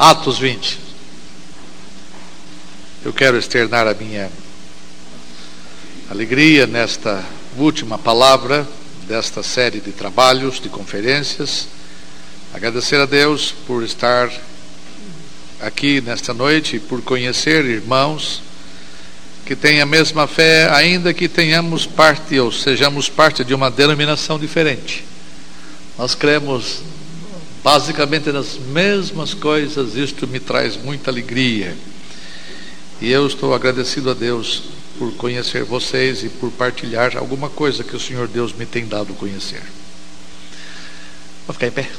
Atos 20. Eu quero externar a minha alegria nesta última palavra desta série de trabalhos, de conferências. Agradecer a Deus por estar aqui nesta noite e por conhecer irmãos que têm a mesma fé, ainda que tenhamos parte ou sejamos parte de uma denominação diferente. Nós cremos basicamente nas mesmas coisas, isto me traz muita alegria. E eu estou agradecido a Deus por conhecer vocês e por partilhar alguma coisa que o Senhor Deus me tem dado conhecer. Vou ficar em pé.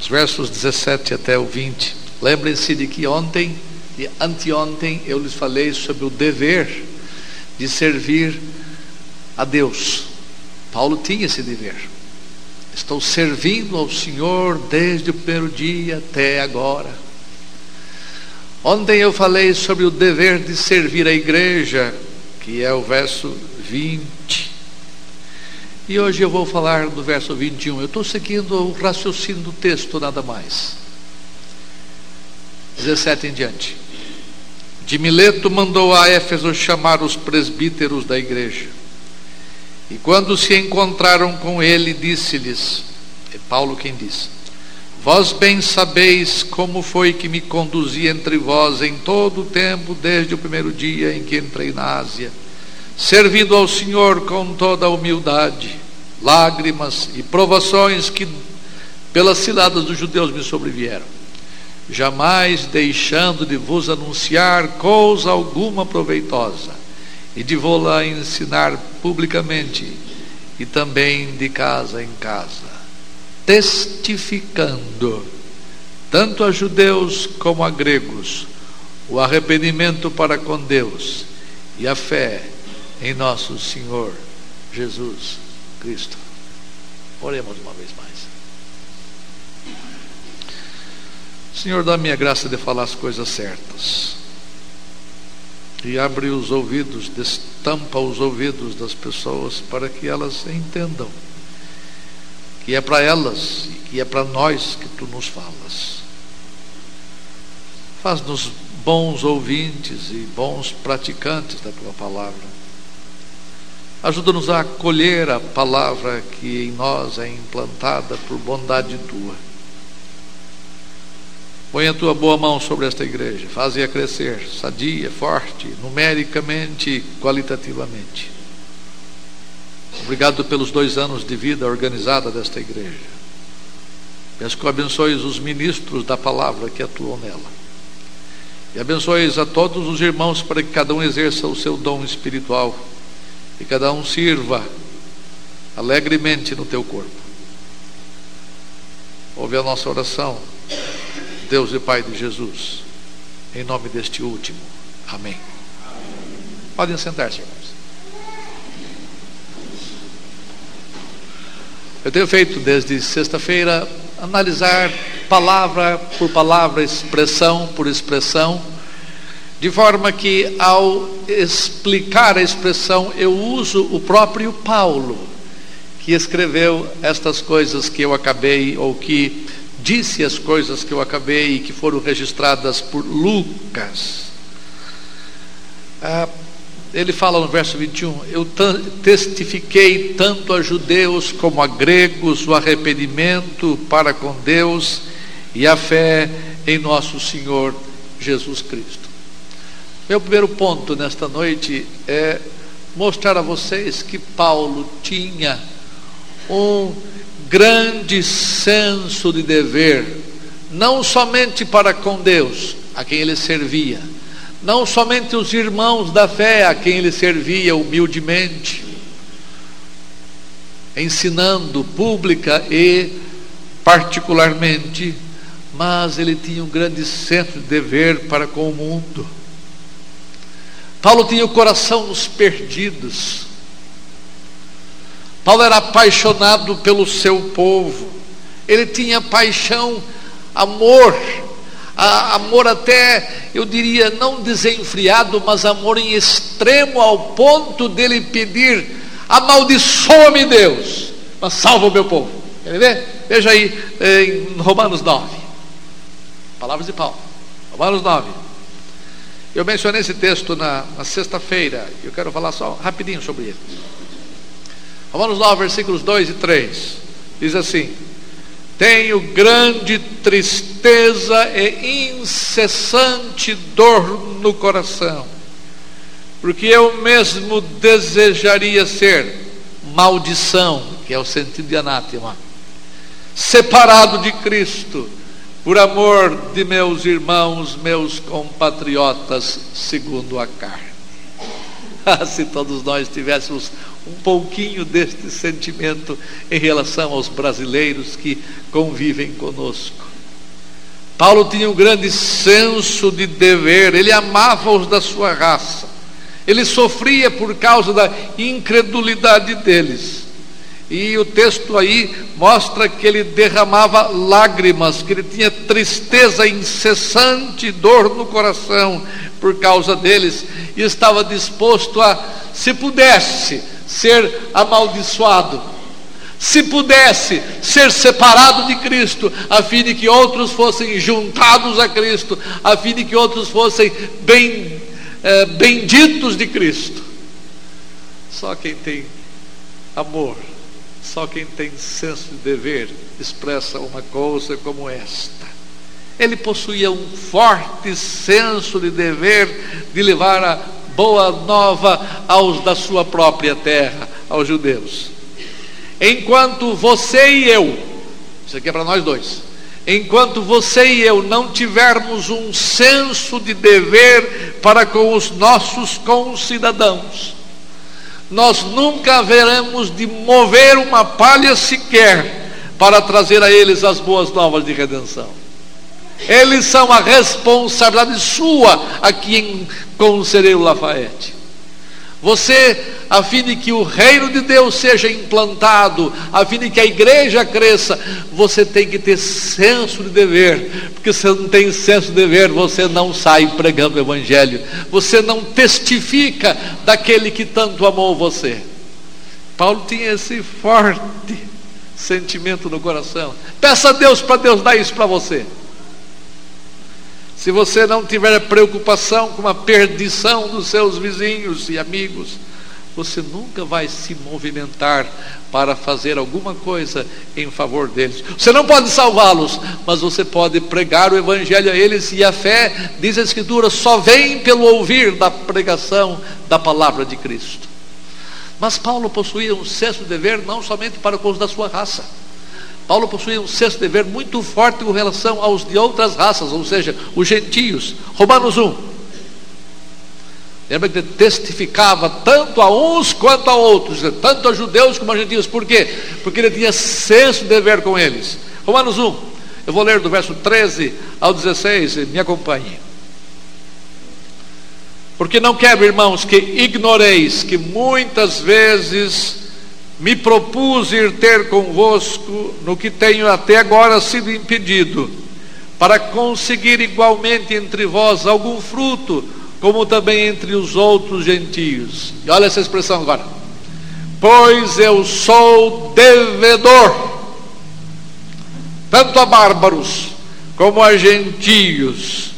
Os versos 17 até o 20. Lembrem-se de que ontem e anteontem eu lhes falei sobre o dever de servir a Deus. Paulo tinha esse dever. Estou servindo ao Senhor desde o primeiro dia até agora. Ontem eu falei sobre o dever de servir a igreja, que é o verso 20. E hoje eu vou falar do verso 21. Eu estou seguindo o raciocínio do texto, nada mais. 17 em diante. De Mileto mandou a Éfeso chamar os presbíteros da igreja. E quando se encontraram com ele, disse-lhes: É Paulo quem diz: Vós bem sabeis como foi que me conduzi entre vós em todo o tempo, desde o primeiro dia em que entrei na Ásia, servindo ao Senhor com toda a humildade, lágrimas e provações que pelas ciladas dos judeus me sobrevieram, jamais deixando de vos anunciar coisa alguma proveitosa e de vô-la ensinar publicamente e também de casa em casa, testificando tanto a judeus como a gregos o arrependimento para com Deus e a fé em nosso Senhor Jesus Cristo. Oremos uma vez mais. Senhor, dá-me a graça de falar as coisas certas e abre os ouvidos, destampa os ouvidos das pessoas para que elas entendam que é para elas e que é para nós que tu nos falas. Faz-nos bons ouvintes e bons praticantes da tua palavra. Ajuda-nos a acolher a palavra que em nós é implantada por bondade tua Põe a tua boa mão sobre esta igreja, faze-a crescer, sadia, forte, numericamente qualitativamente. Obrigado pelos dois anos de vida organizada desta igreja. Peço que abençoes os ministros da palavra que atuam nela. E abençoes a todos os irmãos para que cada um exerça o seu dom espiritual e cada um sirva alegremente no teu corpo. Ouve a nossa oração Deus e Pai de Jesus, em nome deste último. Amém. Podem sentar-se, irmãos. Eu tenho feito desde sexta-feira analisar palavra por palavra, expressão por expressão, de forma que ao explicar a expressão eu uso o próprio Paulo, que escreveu estas coisas que eu acabei ou que disse as coisas que eu acabei e que foram registradas por Lucas. Ah, ele fala no verso 21: Eu testifiquei tanto a judeus como a gregos o arrependimento para com Deus e a fé em nosso Senhor Jesus Cristo. Meu primeiro ponto nesta noite é mostrar a vocês que Paulo tinha um grande senso de dever, não somente para com Deus, a quem ele servia, não somente os irmãos da fé a quem ele servia humildemente, ensinando pública e particularmente, mas ele tinha um grande senso de dever para com o mundo. Paulo tinha o coração nos perdidos. Paulo era apaixonado pelo seu povo, ele tinha paixão, amor, amor até, eu diria, não desenfreado, mas amor em extremo, ao ponto dele pedir Amaldiçoa-me Deus, mas salva o meu povo. Quer ver? Veja aí em Romanos 9. Palavras de Paulo. Romanos 9. Eu mencionei esse texto na, na sexta-feira. Eu quero falar só rapidinho sobre ele. Romanos 9, versículos 2 e 3. Diz assim: Tenho grande tristeza e incessante dor no coração, porque eu mesmo desejaria ser maldição, que é o sentido de anátema, separado de Cristo, por amor de meus irmãos, meus compatriotas, segundo a carne. Se todos nós tivéssemos um pouquinho deste sentimento em relação aos brasileiros que convivem conosco. Paulo tinha um grande senso de dever, ele amava os da sua raça, ele sofria por causa da incredulidade deles. E o texto aí mostra que ele derramava lágrimas, que ele tinha tristeza incessante, dor no coração por causa deles, e estava disposto a, se pudesse, ser amaldiçoado, se pudesse ser separado de Cristo, a fim de que outros fossem juntados a Cristo, a fim de que outros fossem bem, é, benditos de Cristo. Só quem tem amor, só quem tem senso de dever, expressa uma coisa como esta. Ele possuía um forte senso de dever de levar a boa nova aos da sua própria terra, aos judeus. Enquanto você e eu, isso aqui é para nós dois, enquanto você e eu não tivermos um senso de dever para com os nossos concidadãos, nós nunca haveremos de mover uma palha sequer para trazer a eles as boas novas de redenção. Eles são a responsabilidade sua aqui em Conselheiro Lafayette. Você, a fim de que o reino de Deus seja implantado, a fim de que a igreja cresça, você tem que ter senso de dever, porque se não tem senso de dever, você não sai pregando o evangelho, você não testifica daquele que tanto amou você. Paulo tinha esse forte sentimento no coração. Peça a Deus para Deus dar isso para você. Se você não tiver preocupação com a perdição dos seus vizinhos e amigos, você nunca vai se movimentar para fazer alguma coisa em favor deles. Você não pode salvá-los, mas você pode pregar o evangelho a eles e a fé, diz a escritura, só vem pelo ouvir da pregação da palavra de Cristo. Mas Paulo possuía um de dever não somente para com os da sua raça Paulo possuía um sexto dever muito forte com relação aos de outras raças, ou seja, os gentios. Romanos 1. Lembra que testificava tanto a uns quanto a outros, tanto a judeus como a gentios. Por quê? Porque ele tinha de dever com eles. Romanos 1. Eu vou ler do verso 13 ao 16, me acompanhe. Porque não quero, irmãos, que ignoreis que muitas vezes me propus ir ter convosco no que tenho até agora sido impedido, para conseguir igualmente entre vós algum fruto, como também entre os outros gentios. E olha essa expressão agora. Pois eu sou devedor, tanto a bárbaros como a gentios,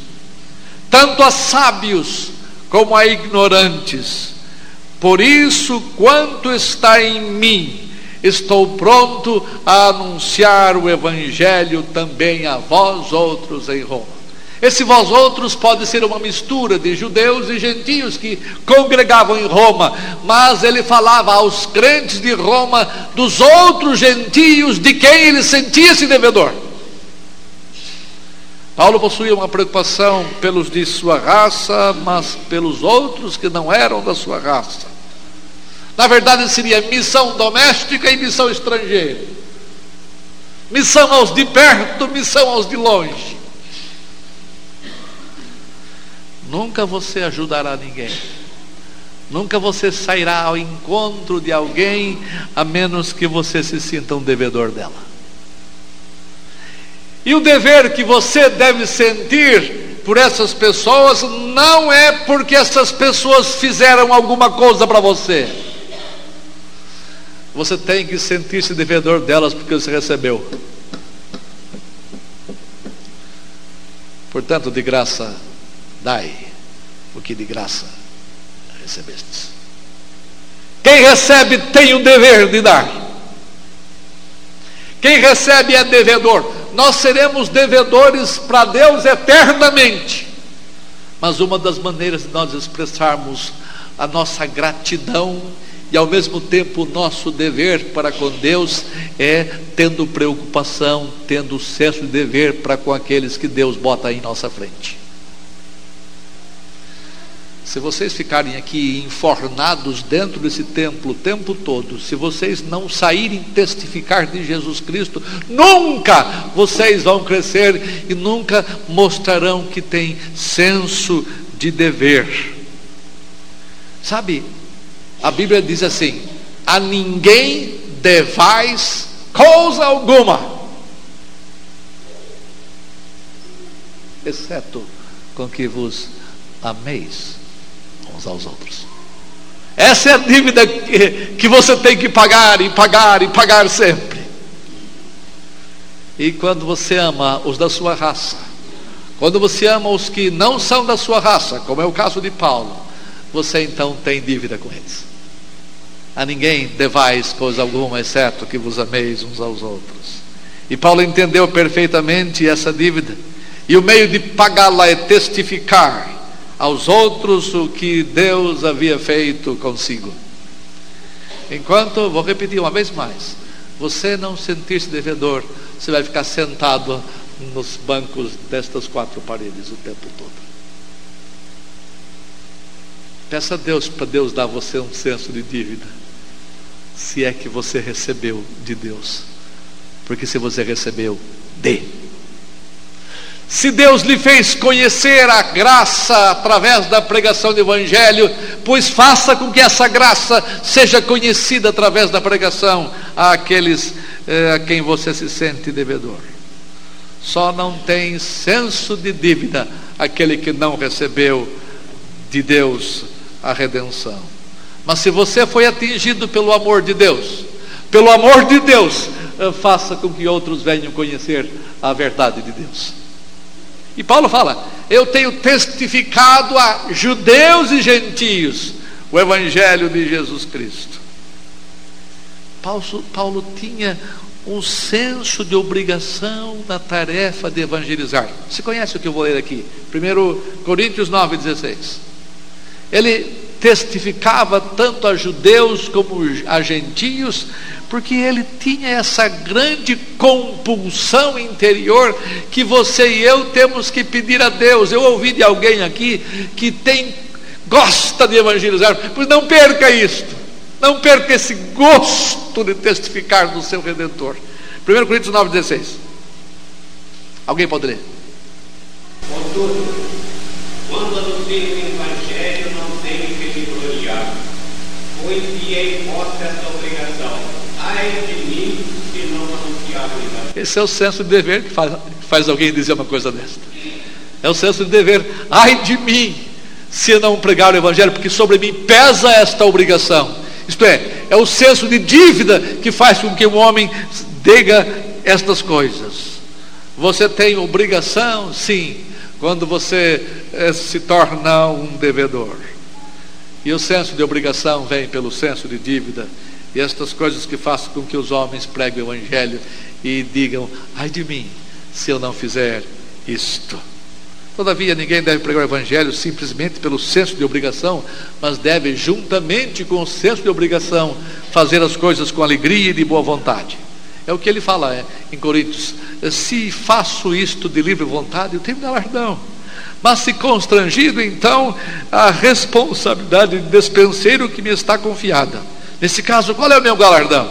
tanto a sábios como a ignorantes por isso, quanto está em mim, estou pronto a anunciar o Evangelho também a vós outros em Roma. Esse vós outros pode ser uma mistura de judeus e gentios que congregavam em Roma, mas ele falava aos crentes de Roma dos outros gentios de quem ele sentia-se devedor. Paulo possuía uma preocupação pelos de sua raça, mas pelos outros que não eram da sua raça. Na verdade, seria missão doméstica e missão estrangeira. Missão aos de perto, missão aos de longe. Nunca você ajudará ninguém. Nunca você sairá ao encontro de alguém a menos que você se sinta um devedor dela. E o dever que você deve sentir por essas pessoas não é porque essas pessoas fizeram alguma coisa para você você tem que sentir-se devedor delas porque você recebeu. Portanto, de graça dai o que de graça recebestes. Quem recebe tem o dever de dar. Quem recebe é devedor. Nós seremos devedores para Deus eternamente. Mas uma das maneiras de nós expressarmos a nossa gratidão e ao mesmo tempo o nosso dever para com Deus é tendo preocupação, tendo senso de dever para com aqueles que Deus bota em nossa frente. Se vocês ficarem aqui enfornados dentro desse templo o tempo todo, se vocês não saírem testificar de Jesus Cristo, nunca vocês vão crescer e nunca mostrarão que têm senso de dever. Sabe, a Bíblia diz assim: a ninguém devais coisa alguma, exceto com que vos ameis uns aos outros. Essa é a dívida que, que você tem que pagar e pagar e pagar sempre. E quando você ama os da sua raça, quando você ama os que não são da sua raça, como é o caso de Paulo, você então tem dívida com eles. A ninguém devais coisa alguma, exceto que vos ameis uns aos outros. E Paulo entendeu perfeitamente essa dívida. E o meio de pagá-la é testificar aos outros o que Deus havia feito consigo. Enquanto, vou repetir uma vez mais, você não sentir-se devedor, você vai ficar sentado nos bancos destas quatro paredes o tempo todo. Peça a Deus para Deus dar a você um senso de dívida se é que você recebeu de Deus. Porque se você recebeu, dê. Se Deus lhe fez conhecer a graça através da pregação do Evangelho, pois faça com que essa graça seja conhecida através da pregação àqueles eh, a quem você se sente devedor. Só não tem senso de dívida aquele que não recebeu de Deus a redenção. Mas se você foi atingido pelo amor de Deus, pelo amor de Deus, eh, faça com que outros venham conhecer a verdade de Deus. E Paulo fala: Eu tenho testificado a judeus e gentios o Evangelho de Jesus Cristo. Paulo, Paulo tinha um senso de obrigação na tarefa de evangelizar. Você conhece o que eu vou ler aqui? 1 Coríntios 9,16. Ele testificava tanto a judeus como a gentios, porque ele tinha essa grande compulsão interior que você e eu temos que pedir a Deus. Eu ouvi de alguém aqui que tem gosta de evangelizar, pois não perca isto. Não perca esse gosto de testificar do seu redentor. 1 Coríntios 9:16. Alguém pode ler? Quando anuncio essa obrigação. Ai de mim se não anunciar. Esse é o senso de dever que faz, faz alguém dizer uma coisa desta. É o senso de dever. Ai de mim se não pregar o evangelho, porque sobre mim pesa esta obrigação. Isto é, é o senso de dívida que faz com que o homem diga estas coisas. Você tem obrigação, sim, quando você eh, se torna um devedor. E o senso de obrigação vem pelo senso de dívida. E estas coisas que fazem com que os homens preguem o Evangelho e digam: ai de mim, se eu não fizer isto. Todavia, ninguém deve pregar o Evangelho simplesmente pelo senso de obrigação, mas deve, juntamente com o senso de obrigação, fazer as coisas com alegria e de boa vontade. É o que ele fala é, em Coríntios: se faço isto de livre vontade, eu tenho galardão. Mas se constrangido, então, a responsabilidade de despenseiro que me está confiada. Nesse caso, qual é o meu galardão?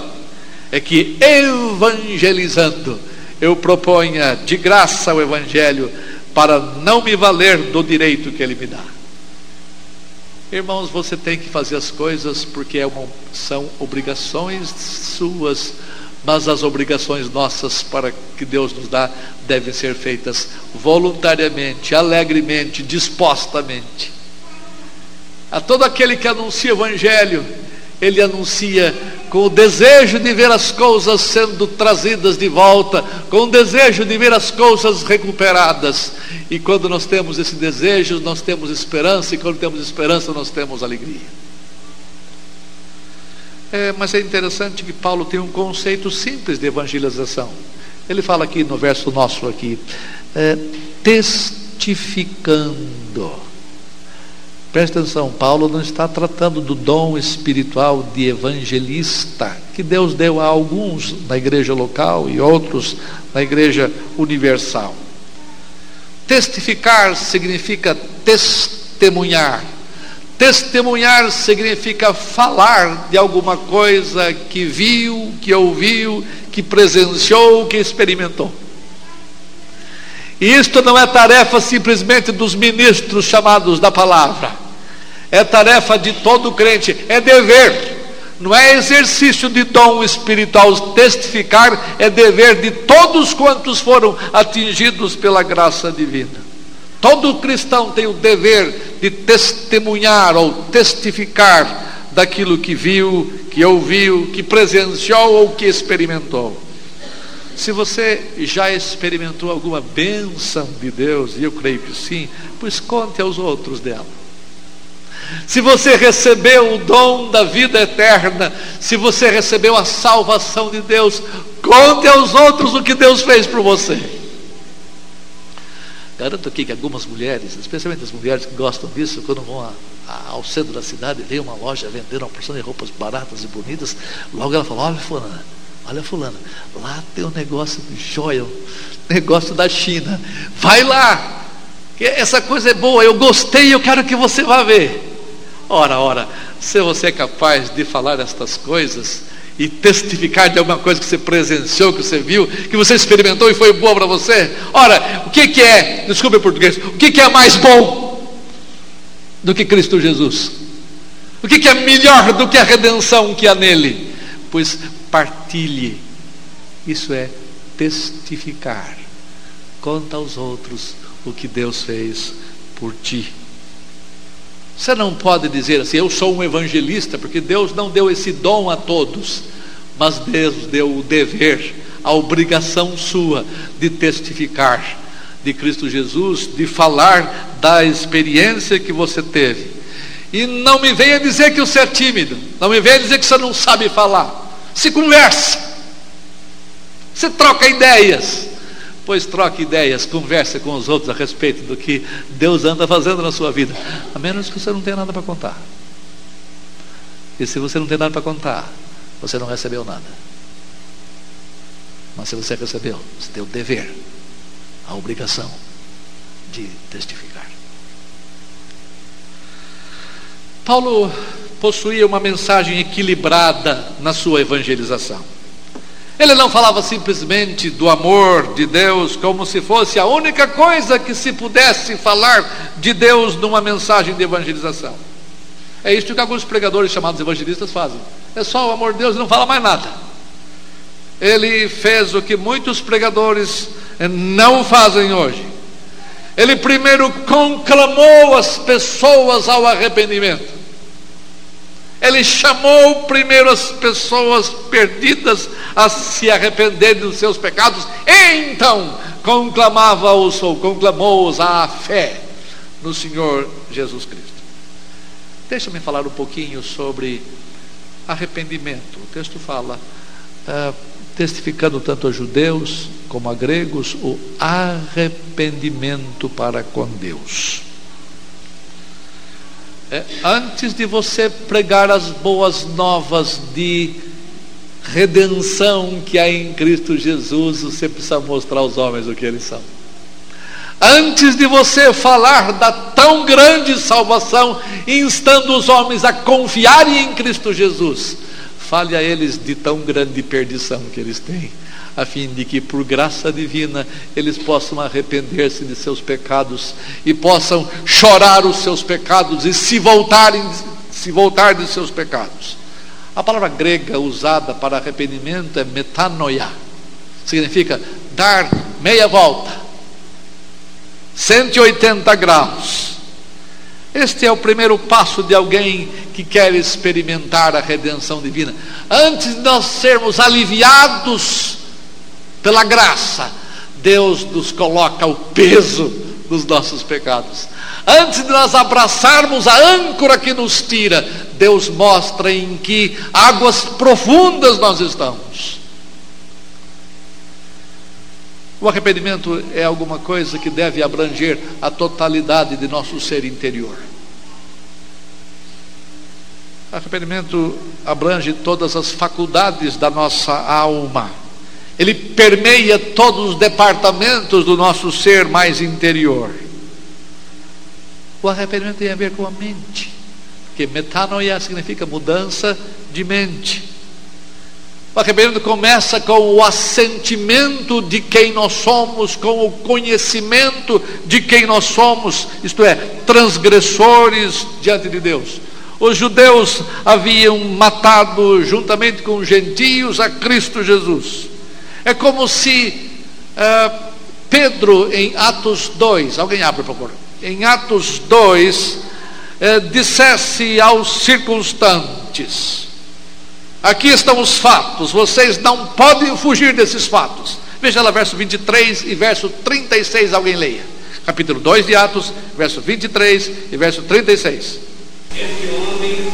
É que evangelizando, eu proponha de graça o evangelho para não me valer do direito que ele me dá. Irmãos, você tem que fazer as coisas porque é são obrigações suas mas as obrigações nossas para que Deus nos dá devem ser feitas voluntariamente, alegremente, dispostamente. A todo aquele que anuncia o Evangelho, ele anuncia com o desejo de ver as coisas sendo trazidas de volta, com o desejo de ver as coisas recuperadas. E quando nós temos esse desejo, nós temos esperança, e quando temos esperança, nós temos alegria. É, mas é interessante que Paulo tem um conceito simples de evangelização. Ele fala aqui no verso nosso aqui, é, testificando. Presta atenção, Paulo não está tratando do dom espiritual de evangelista, que Deus deu a alguns na igreja local e outros na igreja universal. Testificar significa testemunhar. Testemunhar significa falar de alguma coisa que viu, que ouviu, que presenciou, que experimentou. E isto não é tarefa simplesmente dos ministros chamados da palavra, é tarefa de todo crente, é dever, não é exercício de dom espiritual. Testificar é dever de todos quantos foram atingidos pela graça divina. Todo cristão tem o dever de testemunhar ou testificar daquilo que viu, que ouviu, que presenciou ou que experimentou. Se você já experimentou alguma bênção de Deus, e eu creio que sim, pois conte aos outros dela. Se você recebeu o dom da vida eterna, se você recebeu a salvação de Deus, conte aos outros o que Deus fez por você. Garanto aqui que algumas mulheres, especialmente as mulheres que gostam disso, quando vão a, a, ao centro da cidade, veem uma loja vendendo uma porção de roupas baratas e bonitas, logo ela fala: Olha, Fulana, Olha, fulano, lá tem um negócio de joia, um negócio da China. Vai lá, que essa coisa é boa, eu gostei, eu quero que você vá ver. Ora, ora, se você é capaz de falar estas coisas e testificar de alguma coisa que você presenciou, que você viu, que você experimentou e foi boa para você, ora, o que, que é, desculpe o português, o que, que é mais bom do que Cristo Jesus? O que, que é melhor do que a redenção que há nele? Pois partilhe. Isso é testificar. Conta aos outros o que Deus fez por ti. Você não pode dizer assim, eu sou um evangelista, porque Deus não deu esse dom a todos, mas Deus deu o dever, a obrigação sua de testificar de Cristo Jesus, de falar da experiência que você teve. E não me venha dizer que você é tímido, não me venha dizer que você não sabe falar se conversa, se troca ideias. Pois troque ideias, converse com os outros a respeito do que Deus anda fazendo na sua vida, a menos que você não tenha nada para contar. E se você não tem nada para contar, você não recebeu nada. Mas se você recebeu, você tem o dever, a obrigação de testificar. Paulo possuía uma mensagem equilibrada na sua evangelização. Ele não falava simplesmente do amor de Deus como se fosse a única coisa que se pudesse falar de Deus numa mensagem de evangelização. É isso que alguns pregadores chamados evangelistas fazem. É só o amor de Deus e não fala mais nada. Ele fez o que muitos pregadores não fazem hoje. Ele primeiro conclamou as pessoas ao arrependimento. Ele chamou primeiro as pessoas perdidas a se arrependerem dos seus pecados, e então conclamava-os ou conclamou-os à fé no Senhor Jesus Cristo. Deixa-me falar um pouquinho sobre arrependimento. O texto fala, uh, testificando tanto a judeus como a gregos, o arrependimento para com Deus. É, antes de você pregar as boas novas de redenção que há em Cristo Jesus, você precisa mostrar aos homens o que eles são. Antes de você falar da tão grande salvação, instando os homens a confiarem em Cristo Jesus, fale a eles de tão grande perdição que eles têm a fim de que, por graça divina, eles possam arrepender-se de seus pecados e possam chorar os seus pecados e se voltarem, se voltar de seus pecados. A palavra grega usada para arrependimento é metanoia, significa dar meia volta, 180 graus. Este é o primeiro passo de alguém que quer experimentar a redenção divina. Antes de nós sermos aliviados pela graça, Deus nos coloca o peso dos nossos pecados. Antes de nós abraçarmos a âncora que nos tira, Deus mostra em que águas profundas nós estamos. O arrependimento é alguma coisa que deve abranger a totalidade de nosso ser interior. Arrependimento abrange todas as faculdades da nossa alma. Ele permeia todos os departamentos do nosso ser mais interior. O arrependimento tem a ver com a mente, porque metanoia significa mudança de mente. O arrependimento começa com o assentimento de quem nós somos, com o conhecimento de quem nós somos, isto é, transgressores diante de Deus. Os judeus haviam matado, juntamente com os gentios, a Cristo Jesus. É como se uh, Pedro, em Atos 2, alguém abre, por favor, em Atos 2, uh, eh, dissesse aos circunstantes: Aqui estão os fatos, vocês não podem fugir desses fatos. Veja lá verso 23 e verso 36, alguém leia. Capítulo 2 de Atos, verso 23 e verso 36. Este homem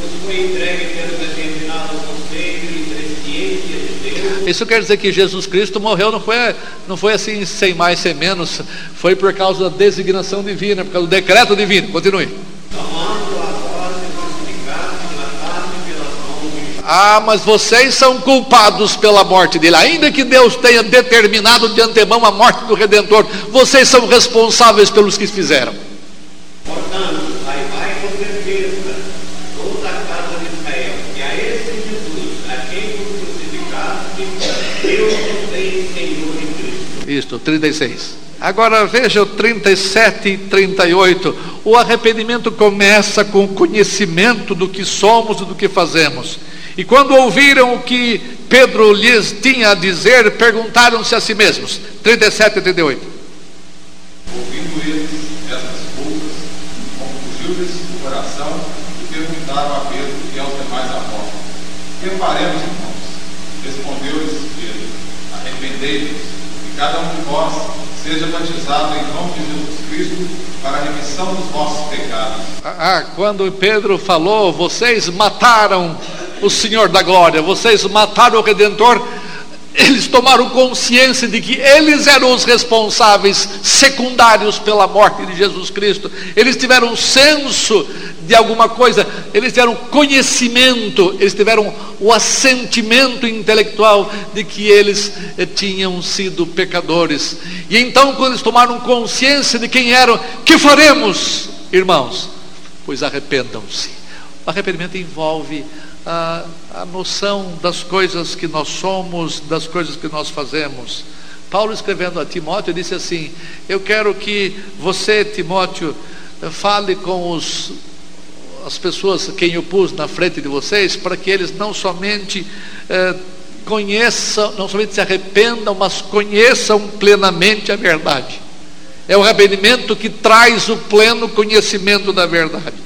nos foi entregue pelo determinado conceito e presciência de Deus. Isso quer dizer que Jesus Cristo morreu, não foi, não foi assim, sem mais, sem menos, foi por causa da designação divina, por causa do decreto divino. Continue. Ah, mas vocês são culpados pela morte dele. Ainda que Deus tenha determinado de antemão a morte do Redentor, vocês são responsáveis pelos que fizeram. Portanto, aí vai com certeza toda a casa de Israel, que a esse Jesus, a quem vos crucificaste, Deus o fez Senhor em Cristo. Isto, 36. Agora veja o 37 e 38. O arrependimento começa com o conhecimento do que somos e do que fazemos. E quando ouviram o que Pedro lhes tinha a dizer, perguntaram-se a si mesmos. 37 e 38. Ouvindo eles essas coisas, confugiu-lhes o coração e perguntaram a Pedro e aos demais apóstolos: Que faremos, irmãos? Respondeu-lhes Pedro: Arrependei-vos, cada um de vós seja batizado em nome de Jesus Cristo para a remissão dos vossos pecados. Ah, quando Pedro falou, vocês mataram o Senhor da glória, vocês mataram o Redentor, eles tomaram consciência de que eles eram os responsáveis secundários pela morte de Jesus Cristo. Eles tiveram senso de alguma coisa, eles tiveram conhecimento, eles tiveram o assentimento intelectual de que eles eh, tinham sido pecadores. E então, quando eles tomaram consciência de quem eram, que faremos, irmãos? Pois arrependam-se. O arrependimento envolve a, a noção das coisas que nós somos, das coisas que nós fazemos. Paulo escrevendo a Timóteo disse assim: Eu quero que você, Timóteo, fale com os, as pessoas quem eu pus na frente de vocês, para que eles não somente eh, conheçam, não somente se arrependam, mas conheçam plenamente a verdade. É o arrependimento que traz o pleno conhecimento da verdade.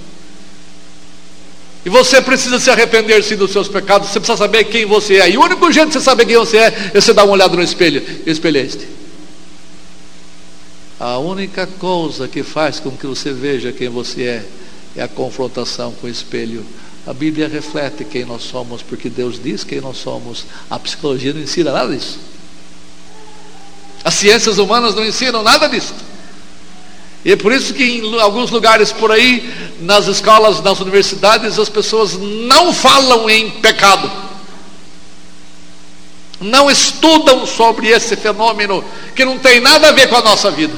E você precisa se arrepender sim dos seus pecados, você precisa saber quem você é. E o único jeito de você saber quem você é é você dar uma olhada no espelho. O espelho é este. A única coisa que faz com que você veja quem você é é a confrontação com o espelho. A Bíblia reflete quem nós somos, porque Deus diz quem nós somos. A psicologia não ensina nada disso. As ciências humanas não ensinam nada disso. E é por isso que em alguns lugares por aí, nas escolas, nas universidades, as pessoas não falam em pecado. Não estudam sobre esse fenômeno que não tem nada a ver com a nossa vida.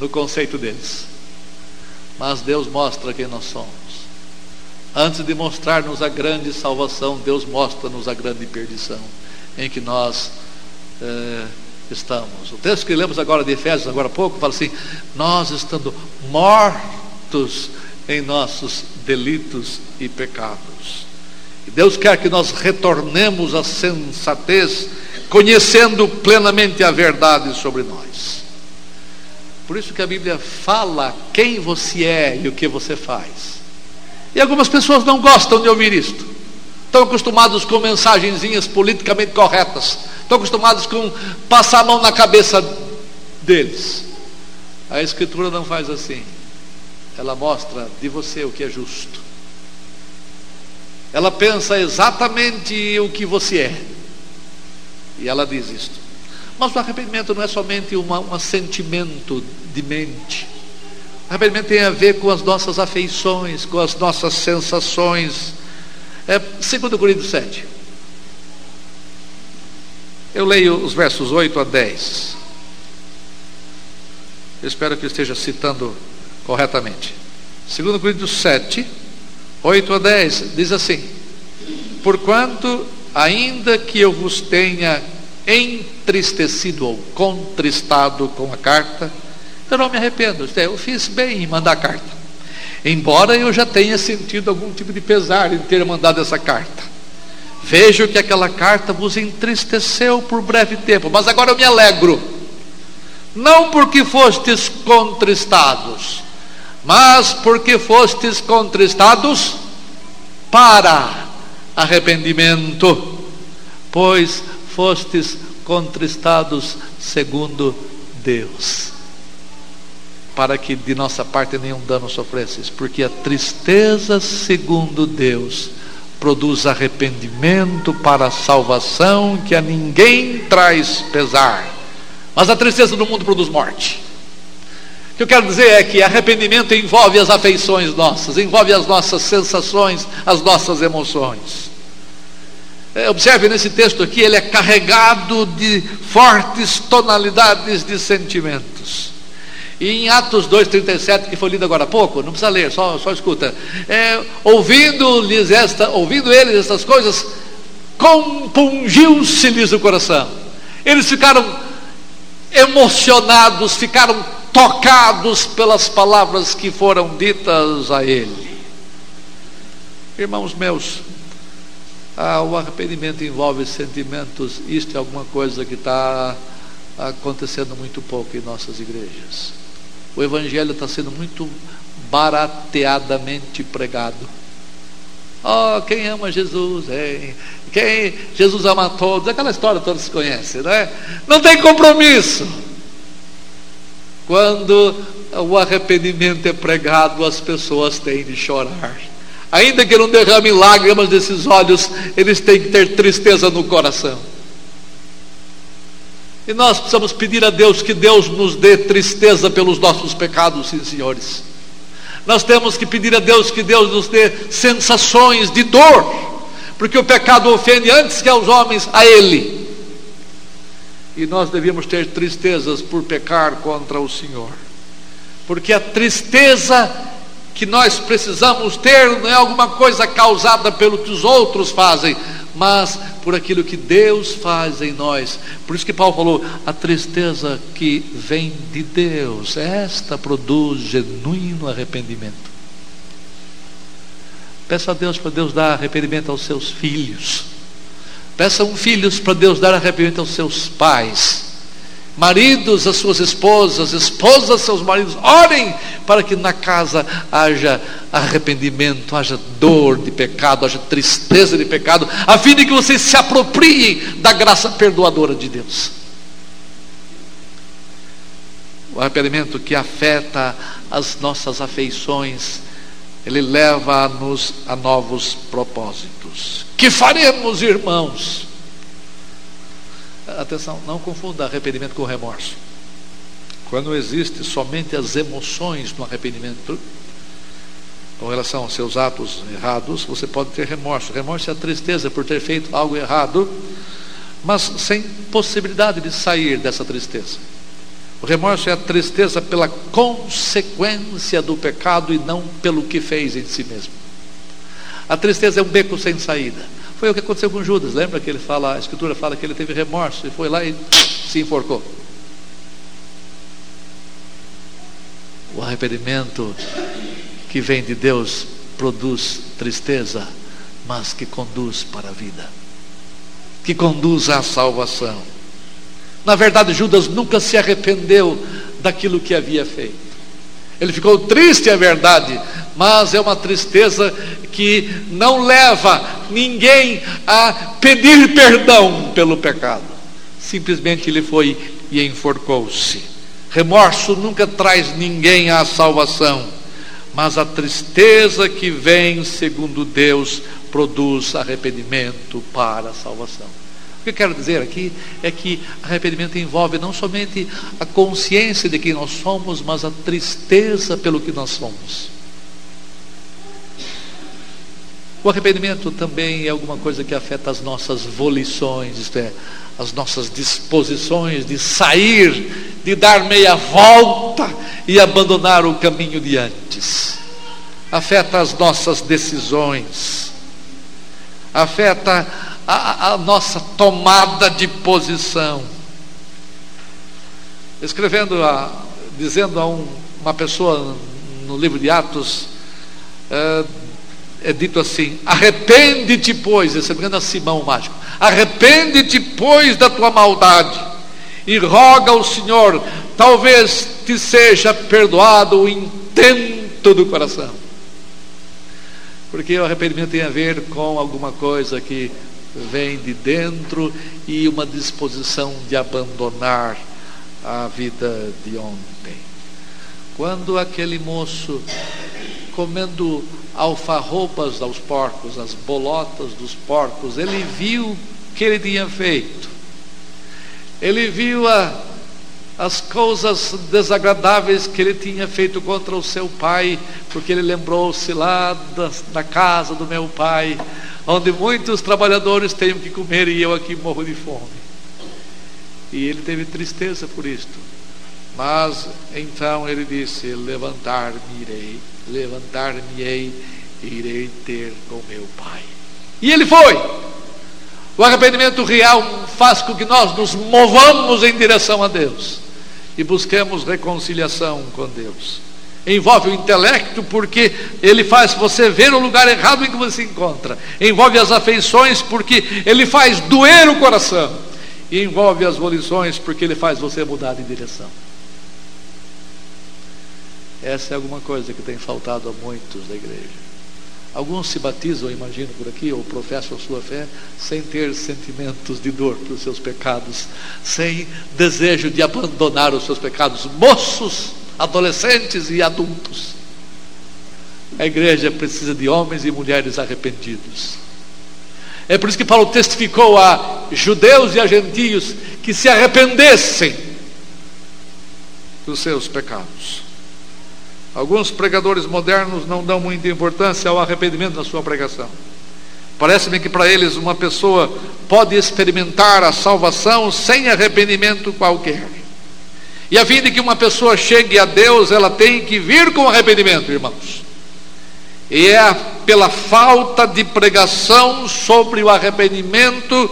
No conceito deles. Mas Deus mostra quem nós somos. Antes de mostrar-nos a grande salvação, Deus mostra-nos a grande perdição em que nós eh, estamos. O texto que lemos agora de Efésios, agora há pouco, fala assim: Nós estando mortos em nossos delitos e pecados. Deus quer que nós retornemos à sensatez, conhecendo plenamente a verdade sobre nós. Por isso que a Bíblia fala quem você é e o que você faz. E algumas pessoas não gostam de ouvir isto. Estão acostumados com mensagenzinhas politicamente corretas. Estão acostumados com passar a mão na cabeça deles. A Escritura não faz assim. Ela mostra de você o que é justo. Ela pensa exatamente o que você é. E ela diz isto. Mas o arrependimento não é somente uma, um sentimento de mente. O arrependimento tem a ver com as nossas afeições, com as nossas sensações. É 2 Coríntios 7. Eu leio os versos 8 a 10. Eu espero que eu esteja citando corretamente. 2 Coríntios 7, 8 a 10, diz assim: Porquanto, ainda que eu vos tenha entristecido ou contristado com a carta, eu não me arrependo, eu fiz bem em mandar a carta. Embora eu já tenha sentido algum tipo de pesar em ter mandado essa carta. Vejo que aquela carta vos entristeceu por breve tempo, mas agora eu me alegro. Não porque fostes contristados, mas porque fostes contristados para arrependimento, pois fostes contristados segundo Deus, para que de nossa parte nenhum dano sofresses, porque a tristeza segundo Deus produz arrependimento para a salvação que a ninguém traz pesar, mas a tristeza do mundo produz morte. Que eu quero dizer é que arrependimento envolve as afeições nossas, envolve as nossas sensações, as nossas emoções. É, observe nesse texto aqui, ele é carregado de fortes tonalidades de sentimentos. E em Atos 2,37, que foi lido agora há pouco, não precisa ler, só, só escuta. É, ouvindo-lhes esta, ouvindo eles essas coisas, compungiu-se-lhes o coração. Eles ficaram emocionados, ficaram tocados pelas palavras que foram ditas a ele. Irmãos meus, ah, o arrependimento envolve sentimentos, isto é alguma coisa que está acontecendo muito pouco em nossas igrejas. O Evangelho está sendo muito barateadamente pregado. Oh, quem ama Jesus, hein? Quem Jesus ama todos, aquela história todos conhecem, não é? Não tem compromisso. Quando o arrependimento é pregado, as pessoas têm de chorar. Ainda que não derrame lágrimas desses olhos, eles têm que ter tristeza no coração. E nós precisamos pedir a Deus que Deus nos dê tristeza pelos nossos pecados, sim, senhores. Nós temos que pedir a Deus que Deus nos dê sensações de dor, porque o pecado ofende antes que aos homens, a Ele e nós devíamos ter tristezas por pecar contra o Senhor. Porque a tristeza que nós precisamos ter não é alguma coisa causada pelo que os outros fazem, mas por aquilo que Deus faz em nós. Por isso que Paulo falou: a tristeza que vem de Deus, esta produz genuíno arrependimento. Peça a Deus para Deus dar arrependimento aos seus filhos. Peçam filhos para Deus dar arrependimento aos seus pais. Maridos, às suas esposas, esposas, seus maridos, orem para que na casa haja arrependimento, haja dor de pecado, haja tristeza de pecado, a fim de que vocês se apropriem da graça perdoadora de Deus. O arrependimento que afeta as nossas afeições, ele leva-nos a novos propósitos. Que faremos, irmãos? Atenção, não confunda arrependimento com remorso. Quando existe somente as emoções no arrependimento, com relação aos seus atos errados, você pode ter remorso. Remorso é a tristeza por ter feito algo errado, mas sem possibilidade de sair dessa tristeza. O remorso é a tristeza pela consequência do pecado e não pelo que fez em si mesmo. A tristeza é um beco sem saída. Foi o que aconteceu com Judas. Lembra que ele fala, a escritura fala que ele teve remorso e foi lá e se enforcou. O arrependimento que vem de Deus produz tristeza, mas que conduz para a vida, que conduz à salvação. Na verdade, Judas nunca se arrependeu daquilo que havia feito. Ele ficou triste, é verdade, mas é uma tristeza que não leva ninguém a pedir perdão pelo pecado. Simplesmente ele foi e enforcou-se. Remorso nunca traz ninguém à salvação, mas a tristeza que vem, segundo Deus, produz arrependimento para a salvação. O que eu quero dizer aqui é que arrependimento envolve não somente a consciência de quem nós somos, mas a tristeza pelo que nós somos. O arrependimento também é alguma coisa que afeta as nossas volições, isto é, as nossas disposições de sair, de dar meia volta e abandonar o caminho de antes. Afeta as nossas decisões, afeta a, a nossa tomada de posição. Escrevendo, a, dizendo a um, uma pessoa no livro de Atos, é, é dito assim: arrepende-te, pois, é a Simão mágico, arrepende-te, pois, da tua maldade, e roga ao Senhor, talvez te seja perdoado o intento do coração. Porque o arrependimento tem a ver com alguma coisa que vem de dentro e uma disposição de abandonar a vida de ontem. Quando aquele moço comendo alfarrobas aos porcos, as bolotas dos porcos, ele viu o que ele tinha feito. Ele viu a, as coisas desagradáveis que ele tinha feito contra o seu pai, porque ele lembrou-se lá da, da casa do meu pai, onde muitos trabalhadores têm que comer e eu aqui morro de fome. E ele teve tristeza por isto. Mas então ele disse: Levantar-me-irei, levantar-me-ei, irei ter com meu pai. E ele foi. O arrependimento real faz com que nós nos movamos em direção a Deus e busquemos reconciliação com Deus envolve o intelecto, porque ele faz você ver o lugar errado em que você se encontra, envolve as afeições, porque ele faz doer o coração, e envolve as volições, porque ele faz você mudar de direção. Essa é alguma coisa que tem faltado a muitos da igreja. Alguns se batizam, imagino, por aqui, ou professam a sua fé, sem ter sentimentos de dor pelos seus pecados, sem desejo de abandonar os seus pecados. Moços adolescentes e adultos. A igreja precisa de homens e mulheres arrependidos. É por isso que Paulo testificou a judeus e a gentios que se arrependessem dos seus pecados. Alguns pregadores modernos não dão muita importância ao arrependimento na sua pregação. Parece-me que para eles uma pessoa pode experimentar a salvação sem arrependimento qualquer. E a fim de que uma pessoa chegue a Deus, ela tem que vir com arrependimento, irmãos. E é pela falta de pregação sobre o arrependimento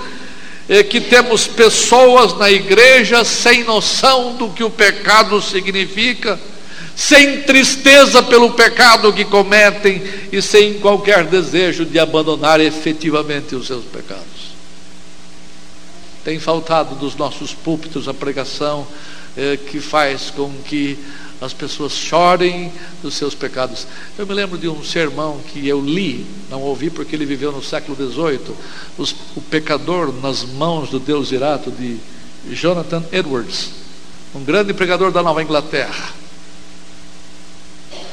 é que temos pessoas na igreja sem noção do que o pecado significa, sem tristeza pelo pecado que cometem e sem qualquer desejo de abandonar efetivamente os seus pecados. Tem faltado dos nossos púlpitos a pregação é, que faz com que as pessoas chorem dos seus pecados. Eu me lembro de um sermão que eu li, não ouvi porque ele viveu no século XVIII, os, o pecador nas mãos do Deus irato, de Jonathan Edwards, um grande pregador da Nova Inglaterra.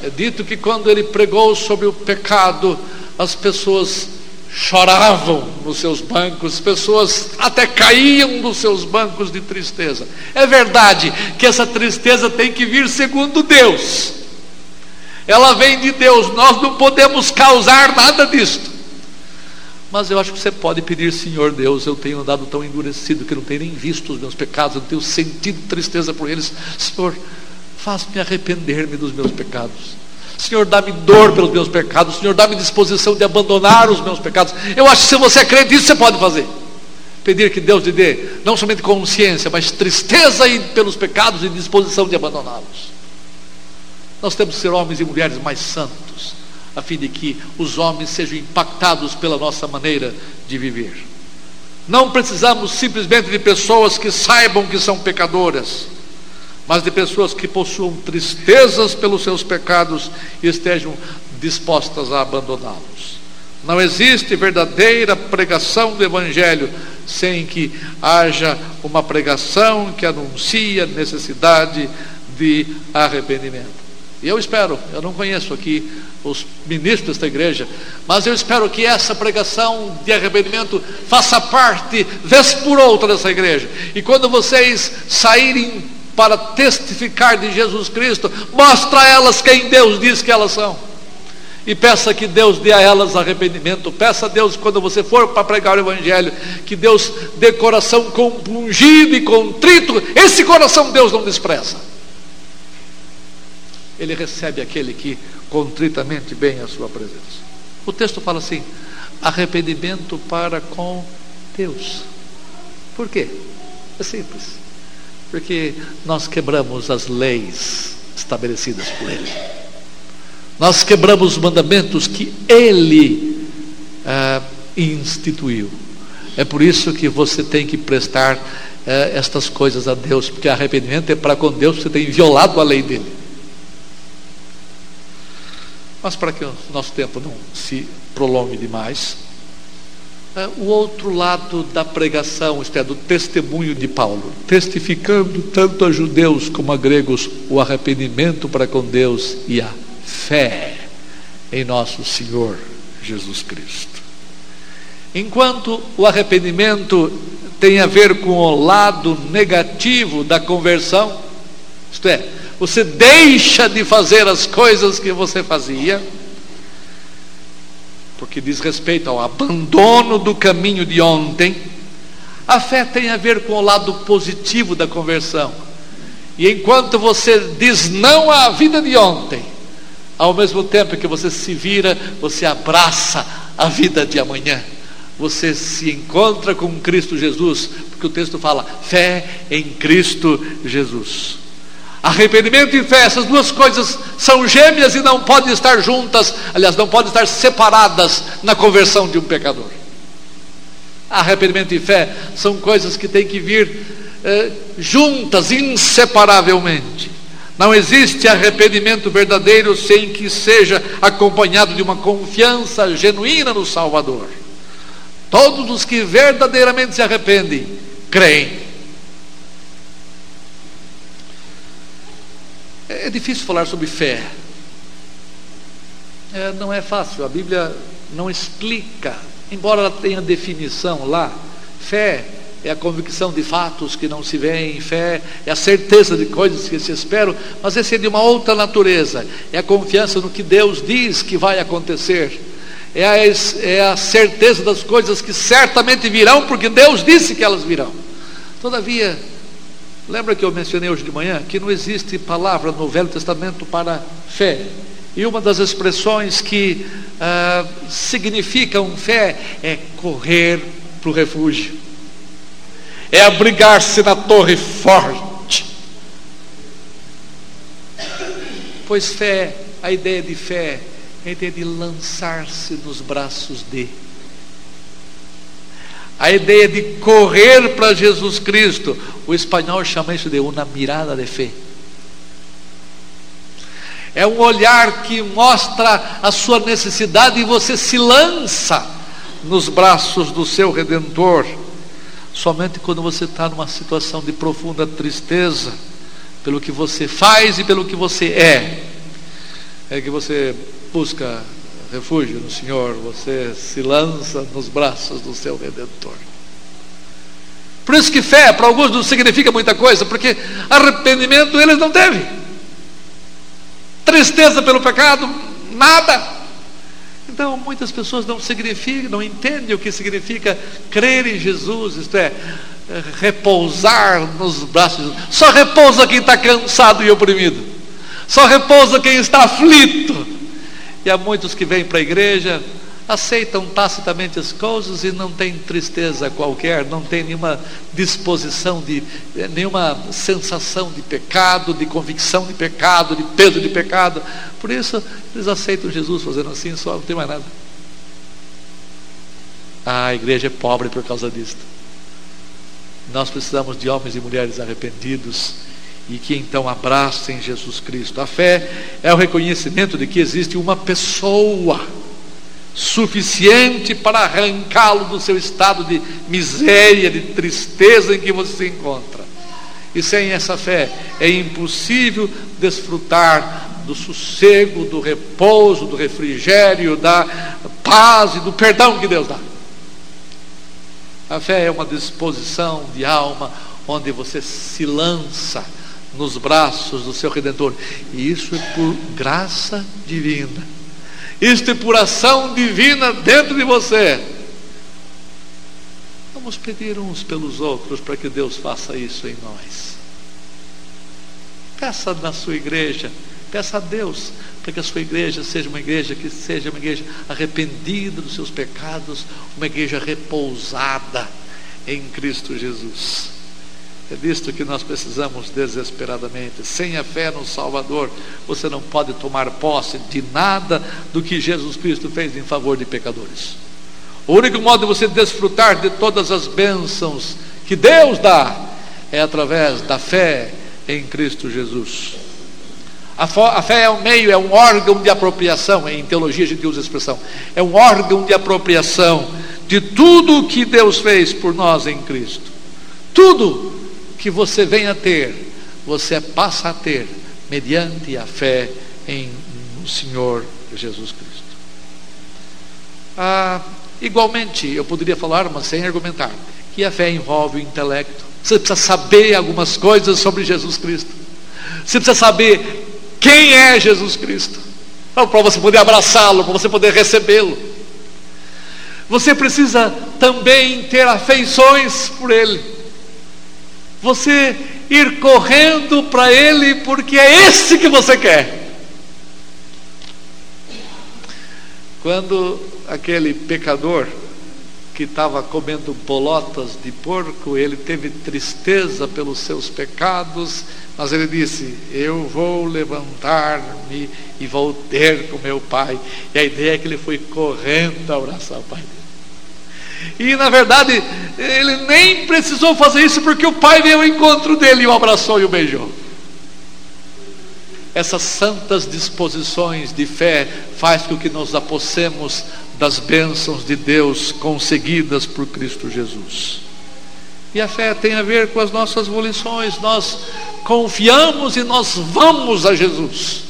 É dito que quando ele pregou sobre o pecado, as pessoas choravam nos seus bancos, pessoas até caíam dos seus bancos de tristeza. É verdade que essa tristeza tem que vir segundo Deus. Ela vem de Deus, nós não podemos causar nada disto. Mas eu acho que você pode pedir, Senhor Deus, eu tenho andado tão endurecido que não tenho nem visto os meus pecados, não tenho sentido tristeza por eles. Senhor, faz-me arrepender-me dos meus pecados. Senhor, dá-me dor pelos meus pecados. Senhor, dá-me disposição de abandonar os meus pecados. Eu acho que se você crê nisso, você pode fazer. Pedir que Deus lhe dê não somente consciência, mas tristeza pelos pecados e disposição de abandoná-los. Nós temos que ser homens e mulheres mais santos, a fim de que os homens sejam impactados pela nossa maneira de viver. Não precisamos simplesmente de pessoas que saibam que são pecadoras mas de pessoas que possuam tristezas pelos seus pecados e estejam dispostas a abandoná-los. Não existe verdadeira pregação do Evangelho sem que haja uma pregação que anuncia necessidade de arrependimento. E eu espero, eu não conheço aqui os ministros desta igreja, mas eu espero que essa pregação de arrependimento faça parte, vez por outra, dessa igreja. E quando vocês saírem para testificar de Jesus Cristo, mostra a elas quem Deus diz que elas são. E peça que Deus dê a elas arrependimento. Peça a Deus, quando você for para pregar o Evangelho, que Deus dê coração compungido e contrito. Esse coração Deus não despreza. Ele recebe aquele que contritamente vem à sua presença. O texto fala assim: arrependimento para com Deus. Por quê? É simples porque nós quebramos as leis estabelecidas por Ele. Nós quebramos os mandamentos que Ele ah, instituiu. É por isso que você tem que prestar eh, estas coisas a Deus, porque arrependimento é para com Deus, você tem violado a lei dele. Mas para que o nosso tempo não se prolongue demais, é, o outro lado da pregação, isto é, do testemunho de Paulo, testificando tanto a judeus como a gregos o arrependimento para com Deus e a fé em nosso Senhor Jesus Cristo. Enquanto o arrependimento tem a ver com o lado negativo da conversão, isto é, você deixa de fazer as coisas que você fazia, porque diz respeito ao abandono do caminho de ontem, a fé tem a ver com o lado positivo da conversão. E enquanto você diz não à vida de ontem, ao mesmo tempo que você se vira, você abraça a vida de amanhã. Você se encontra com Cristo Jesus, porque o texto fala fé em Cristo Jesus. Arrependimento e fé, essas duas coisas são gêmeas e não podem estar juntas, aliás, não podem estar separadas na conversão de um pecador. Arrependimento e fé são coisas que têm que vir eh, juntas, inseparavelmente. Não existe arrependimento verdadeiro sem que seja acompanhado de uma confiança genuína no Salvador. Todos os que verdadeiramente se arrependem, creem É difícil falar sobre fé. É, não é fácil. A Bíblia não explica, embora ela tenha definição lá. Fé é a convicção de fatos que não se veem, fé é a certeza de coisas que se esperam, mas esse é de uma outra natureza. É a confiança no que Deus diz que vai acontecer. É a, é a certeza das coisas que certamente virão, porque Deus disse que elas virão. Todavia, Lembra que eu mencionei hoje de manhã que não existe palavra no Velho Testamento para fé. E uma das expressões que ah, significam fé é correr para o refúgio, é abrigar-se na torre forte. Pois fé, a ideia de fé, é a ideia de lançar-se nos braços de a ideia de correr para Jesus Cristo. O espanhol chama isso de uma mirada de fé. É um olhar que mostra a sua necessidade e você se lança nos braços do seu redentor. Somente quando você está numa situação de profunda tristeza, pelo que você faz e pelo que você é, é que você busca refúgio no Senhor, você se lança nos braços do seu redentor. Por isso que fé, para alguns, não significa muita coisa, porque arrependimento eles não teve. Tristeza pelo pecado, nada. Então, muitas pessoas não significam, não entendem o que significa crer em Jesus, isto é, repousar nos braços de Jesus. Só repousa quem está cansado e oprimido. Só repousa quem está aflito. E há muitos que vêm para a igreja, aceitam tacitamente as coisas e não tem tristeza qualquer, não tem nenhuma disposição de, nenhuma sensação de pecado, de convicção de pecado, de peso de pecado. Por isso, eles aceitam Jesus fazendo assim, só não tem mais nada. Ah, a igreja é pobre por causa disto. Nós precisamos de homens e mulheres arrependidos e que então abracem Jesus Cristo. A fé é o reconhecimento de que existe uma pessoa suficiente para arrancá-lo do seu estado de miséria, de tristeza em que você se encontra. E sem essa fé é impossível desfrutar do sossego, do repouso, do refrigério, da paz e do perdão que Deus dá. A fé é uma disposição de alma onde você se lança nos braços do seu redentor. E isso é por graça divina. Isto é por ação divina dentro de você. Vamos pedir uns pelos outros para que Deus faça isso em nós. Peça na sua igreja, peça a Deus para que a sua igreja seja uma igreja que seja uma igreja arrependida dos seus pecados, uma igreja repousada em Cristo Jesus. É disto que nós precisamos desesperadamente. Sem a fé no Salvador, você não pode tomar posse de nada do que Jesus Cristo fez em favor de pecadores. O único modo de você desfrutar de todas as bênçãos que Deus dá é através da fé em Cristo Jesus. A, fé é um meio, é um órgão de apropriação. Em teologia a gente usa a expressão. É um órgão de apropriação de tudo o que Deus fez por nós em Cristo. Tudo que você venha a ter, você passa a ter mediante a fé em o Senhor Jesus Cristo. Ah, igualmente, eu poderia falar, mas sem argumentar, que a fé envolve o intelecto. Você precisa saber algumas coisas sobre Jesus Cristo. Você precisa saber quem é Jesus Cristo. Para você poder abraçá-lo, para você poder recebê-lo. Você precisa também ter afeições por Ele você ir correndo para Ele, porque é esse que você quer. Quando aquele pecador que estava comendo bolotas de porco, ele teve tristeza pelos seus pecados, mas ele disse: Eu vou levantar-me e vou ter com meu pai. E a ideia é que ele foi correndo abraçar o pai. E na verdade, ele nem precisou fazer isso porque o pai veio ao encontro dele e o abraçou e o beijou. Essas santas disposições de fé faz com que nos apossemos das bênçãos de Deus conseguidas por Cristo Jesus. E a fé tem a ver com as nossas volições. Nós confiamos e nós vamos a Jesus.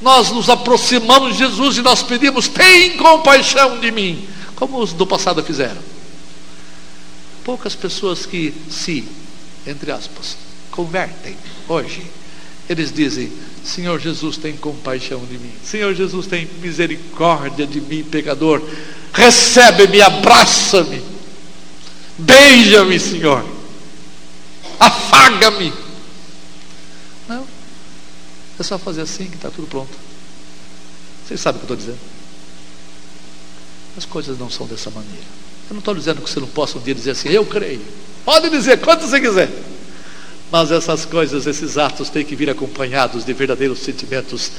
Nós nos aproximamos de Jesus e nós pedimos: tem compaixão de mim como os do passado fizeram. Poucas pessoas que se, entre aspas, convertem hoje, eles dizem: Senhor Jesus, tem compaixão de mim. Senhor Jesus, tem misericórdia de mim, pecador. Recebe-me, abraça-me. Beija-me, Senhor. Afaga-me. Não. É só fazer assim que está tudo pronto. Vocês sabem o que eu estou dizendo. As coisas não são dessa maneira. Eu não estou dizendo que você não possa um dia dizer assim, eu creio. Pode dizer quanto você quiser. Mas essas coisas, esses atos têm que vir acompanhados de verdadeiros sentimentos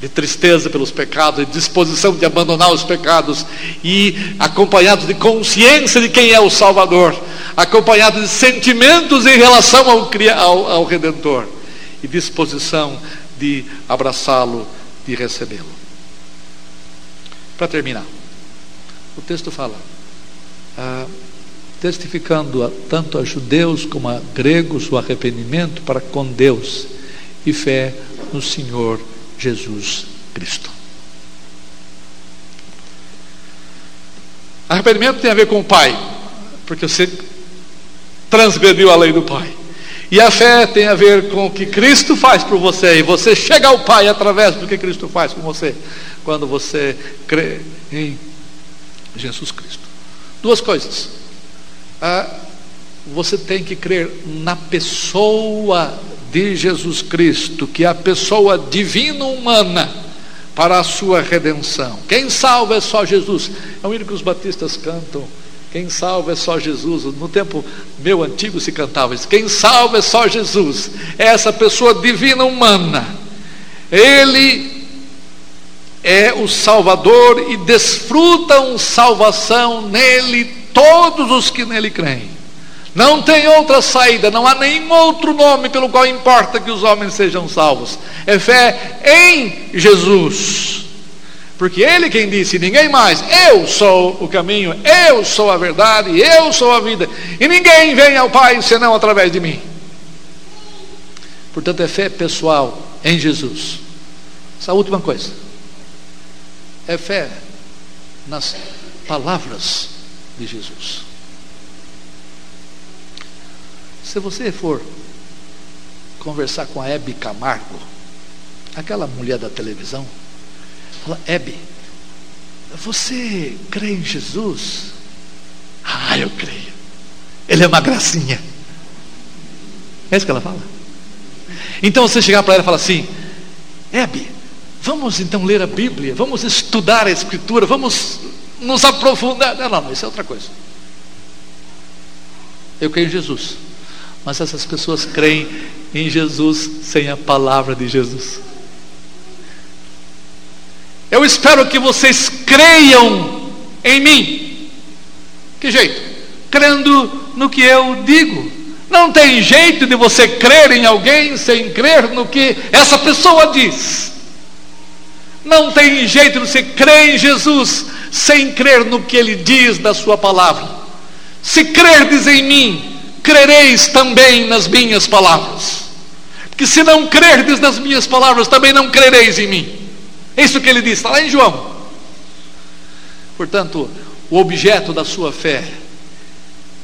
de tristeza pelos pecados, de disposição de abandonar os pecados e acompanhados de consciência de quem é o Salvador, acompanhados de sentimentos em relação ao, ao, ao Redentor e disposição de abraçá-lo, de recebê-lo. Para terminar. O texto fala, ah, testificando a, tanto a judeus como a gregos o arrependimento para com Deus e fé no Senhor Jesus Cristo. Arrependimento tem a ver com o Pai, porque você transgrediu a lei do Pai. E a fé tem a ver com o que Cristo faz por você, e você chega ao Pai através do que Cristo faz com você, quando você crê em Jesus Cristo. Duas coisas. Ah, você tem que crer na pessoa de Jesus Cristo, que é a pessoa divina humana para a sua redenção. Quem salva é só Jesus. É o hino que os batistas cantam. Quem salva é só Jesus. No tempo meu antigo se cantava isso. Quem salva é só Jesus. É essa pessoa divina humana. Ele é o Salvador e desfrutam salvação nele todos os que nele creem. Não tem outra saída, não há nenhum outro nome pelo qual importa que os homens sejam salvos. É fé em Jesus. Porque ele quem disse, ninguém mais, eu sou o caminho, eu sou a verdade, eu sou a vida, e ninguém vem ao Pai senão através de mim. Portanto, é fé pessoal em Jesus. Essa última coisa. É fé nas palavras de Jesus. Se você for conversar com a Hebe Camargo, aquela mulher da televisão, fala, Hebe, você crê em Jesus? Ah, eu creio. Ele é uma gracinha. É isso que ela fala. Então você chegar para ela e falar assim, Hebe, vamos então ler a Bíblia, vamos estudar a Escritura, vamos nos aprofundar. Não, não, isso é outra coisa. Eu creio em Jesus. Mas essas pessoas creem em Jesus sem a palavra de Jesus. Eu espero que vocês creiam em mim. Que jeito? Crendo no que eu digo. Não tem jeito de você crer em alguém sem crer no que essa pessoa diz. Não tem jeito de você crer em Jesus sem crer no que ele diz da sua palavra. Se crerdes em mim, crereis também nas minhas palavras. Porque se não crerdes nas minhas palavras, também não crereis em mim. É isso que ele diz, está lá em João. Portanto, o objeto da sua fé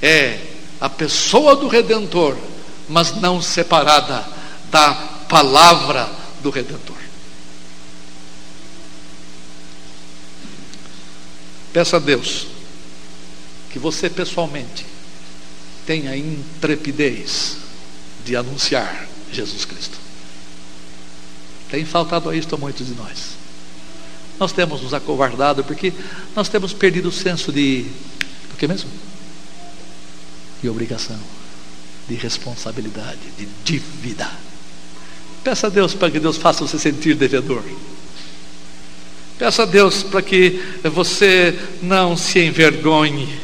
é a pessoa do Redentor, mas não separada da palavra do Redentor. Peça a Deus que você pessoalmente tenha intrepidez de anunciar Jesus Cristo. Tem faltado a isto a muitos de nós. Nós temos nos acovardado porque nós temos perdido o senso de. Do que mesmo? De obrigação, de responsabilidade, de dívida. Peça a Deus para que Deus faça você sentir devedor. Peça a Deus para que você não se envergonhe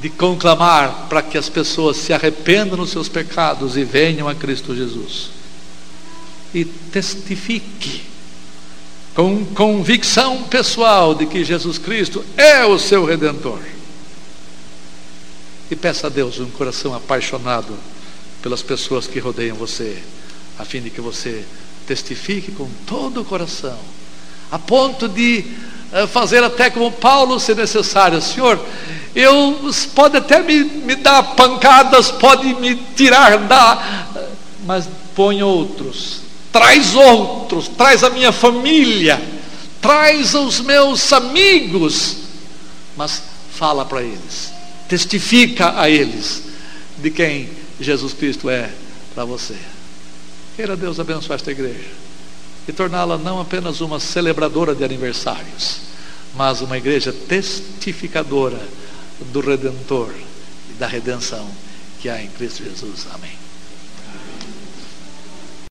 de conclamar para que as pessoas se arrependam dos seus pecados e venham a Cristo Jesus. E testifique com convicção pessoal de que Jesus Cristo é o seu redentor. E peça a Deus um coração apaixonado pelas pessoas que rodeiam você, a fim de que você testifique com todo o coração, a ponto de eh, fazer até como Paulo, se necessário, Senhor, eu pode até me, me dar pancadas, pode me tirar da, mas põe outros, traz outros, traz a minha família, traz os meus amigos, mas fala para eles, testifica a eles de quem Jesus Cristo é para você. Queira Deus abençoar esta igreja e torná-la não apenas uma celebradora de aniversários, mas uma igreja testificadora do Redentor e da redenção que há em Cristo Jesus. Amém.